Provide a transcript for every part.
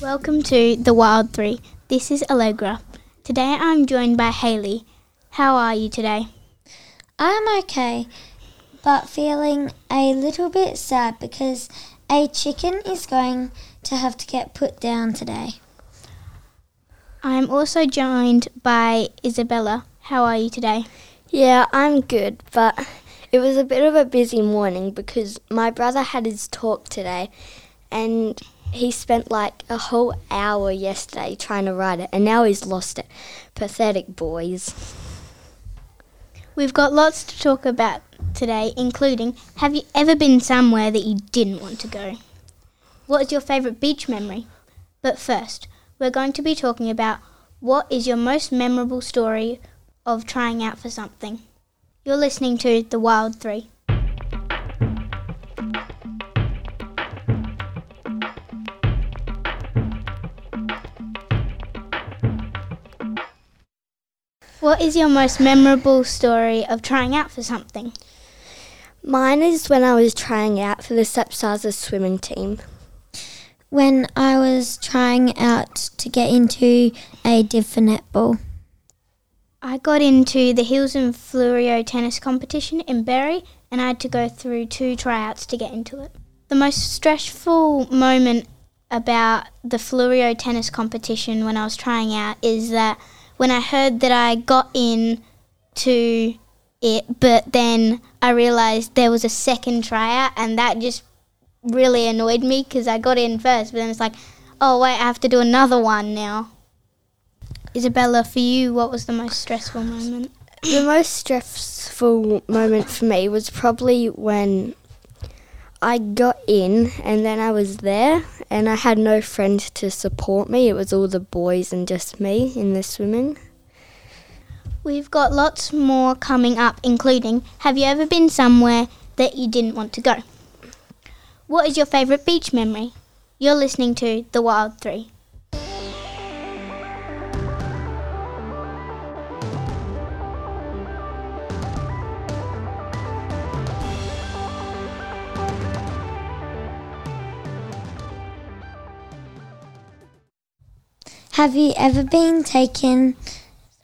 Welcome to The Wild Three. This is Allegra. Today I'm joined by Haley. How are you today? I'm okay, but feeling a little bit sad because a chicken is going to have to get put down today. I'm also joined by Isabella. How are you today? Yeah, I'm good, but it was a bit of a busy morning because my brother had his talk today and he spent like a whole hour yesterday trying to write it and now he's lost it. Pathetic boys. We've got lots to talk about today, including have you ever been somewhere that you didn't want to go? What is your favourite beach memory? But first, we're going to be talking about what is your most memorable story of trying out for something. You're listening to The Wild Three. What is your most memorable story of trying out for something? Mine is when I was trying out for the SAPSASA swimming team. When I was trying out to get into a div for netball. I got into the Hills and Fleurieu tennis competition in Berri and I had to go through two tryouts to get into it. The most stressful moment about the Fleurieu tennis competition when I was trying out is that when I heard that I got in to it, but then I realised there was a second tryout and that just really annoyed me because I got in first, but then it's like, oh wait, I have to do another one now. Isabella, for you, what was the most stressful moment? The most stressful moment for me was probably when I got in and then I was there and I had no friends to support me. It was all the boys and just me in the swimming. We've got lots more coming up, including Have you ever been somewhere that you didn't want to go? What is your favourite beach memory? You're listening to The Wild Three. Have you ever been taken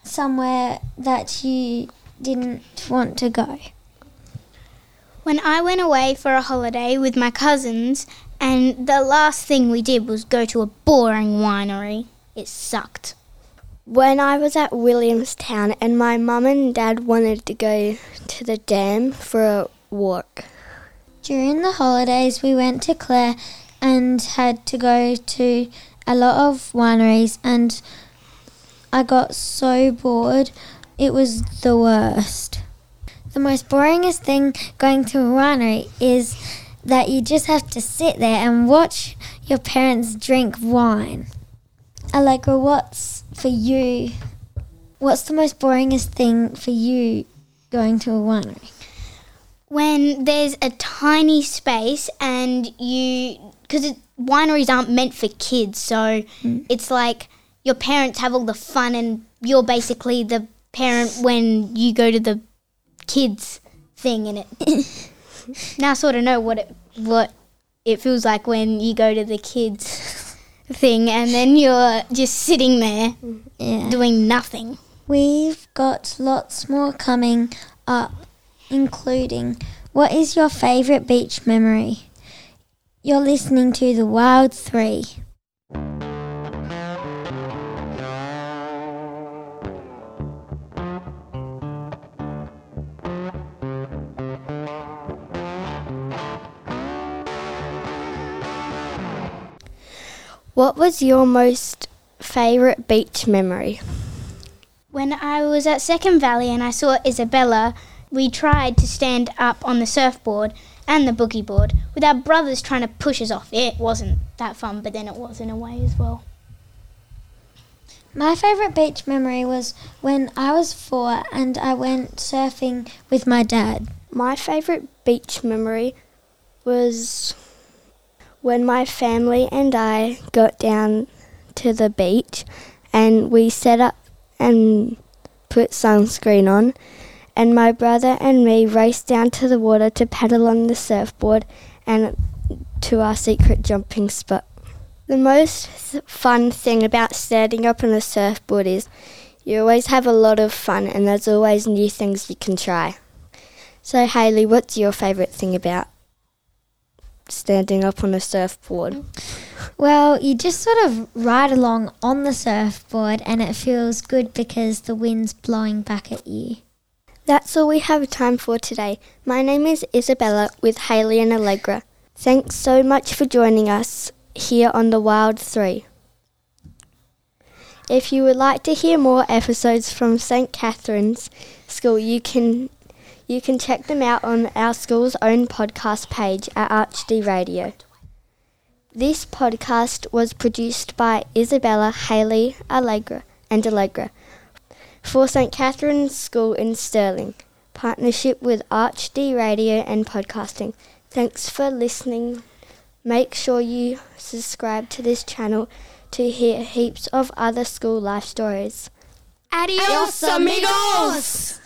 somewhere that you didn't want to go? When I went away for a holiday with my cousins, and the last thing we did was go to a boring winery, it sucked. When I was at Williamstown and my mum and dad wanted to go to the dam for a walk. During the holidays, we went to Clare and had to go to a lot of wineries, and I got so bored. It was the worst. The most boringest thing going to a winery is that you just have to sit there and watch your parents drink wine. Allegra, what's for you? What's the most boringest thing for you going to a winery? When there's a tiny space and you, because wineries aren't meant for kids, so mm. it's like your parents have all the fun and you're basically the parent when you go to the kids thing in it. now I sort of know what it what it feels like when you go to the kids thing and then you're just sitting there Yeah. doing nothing. We've got lots more coming up, including what is your favourite beach memory? You're listening to The Wild Three. What was your most favourite beach memory? When I was at Second Valley and I saw Isabella, we tried to stand up on the surfboard and the boogie board with our brothers trying to push us off. It wasn't that fun, but then it was in a way as well. My favourite beach memory was when I was four and I went surfing with my dad. My favourite beach memory was when my family and I got down to the beach and we set up and put sunscreen on and my brother and me raced down to the water to paddle on the surfboard and to our secret jumping spot. The most fun thing about standing up on a surfboard is you always have a lot of fun and there's always new things you can try. So, Hayley, what's your favourite thing about standing up on a surfboard? Well, you just sort of ride along on the surfboard and it feels good because the wind's blowing back at you. That's all we have time for today. My name is Isabella with Haley and Allegra. Thanks so much for joining us here on the Wild 3. If you would like to hear more episodes from St. Catherine's School, you can you can check them out on our school's own podcast page at ArchD Radio. This podcast was produced by Isabella, Haley Allegra, and Allegra for St. Catherine's School in Stirling, partnership with ArchD Radio and Podcasting. Thanks for listening. Make sure you subscribe to this channel to hear heaps of other school life stories. Adios, amigos!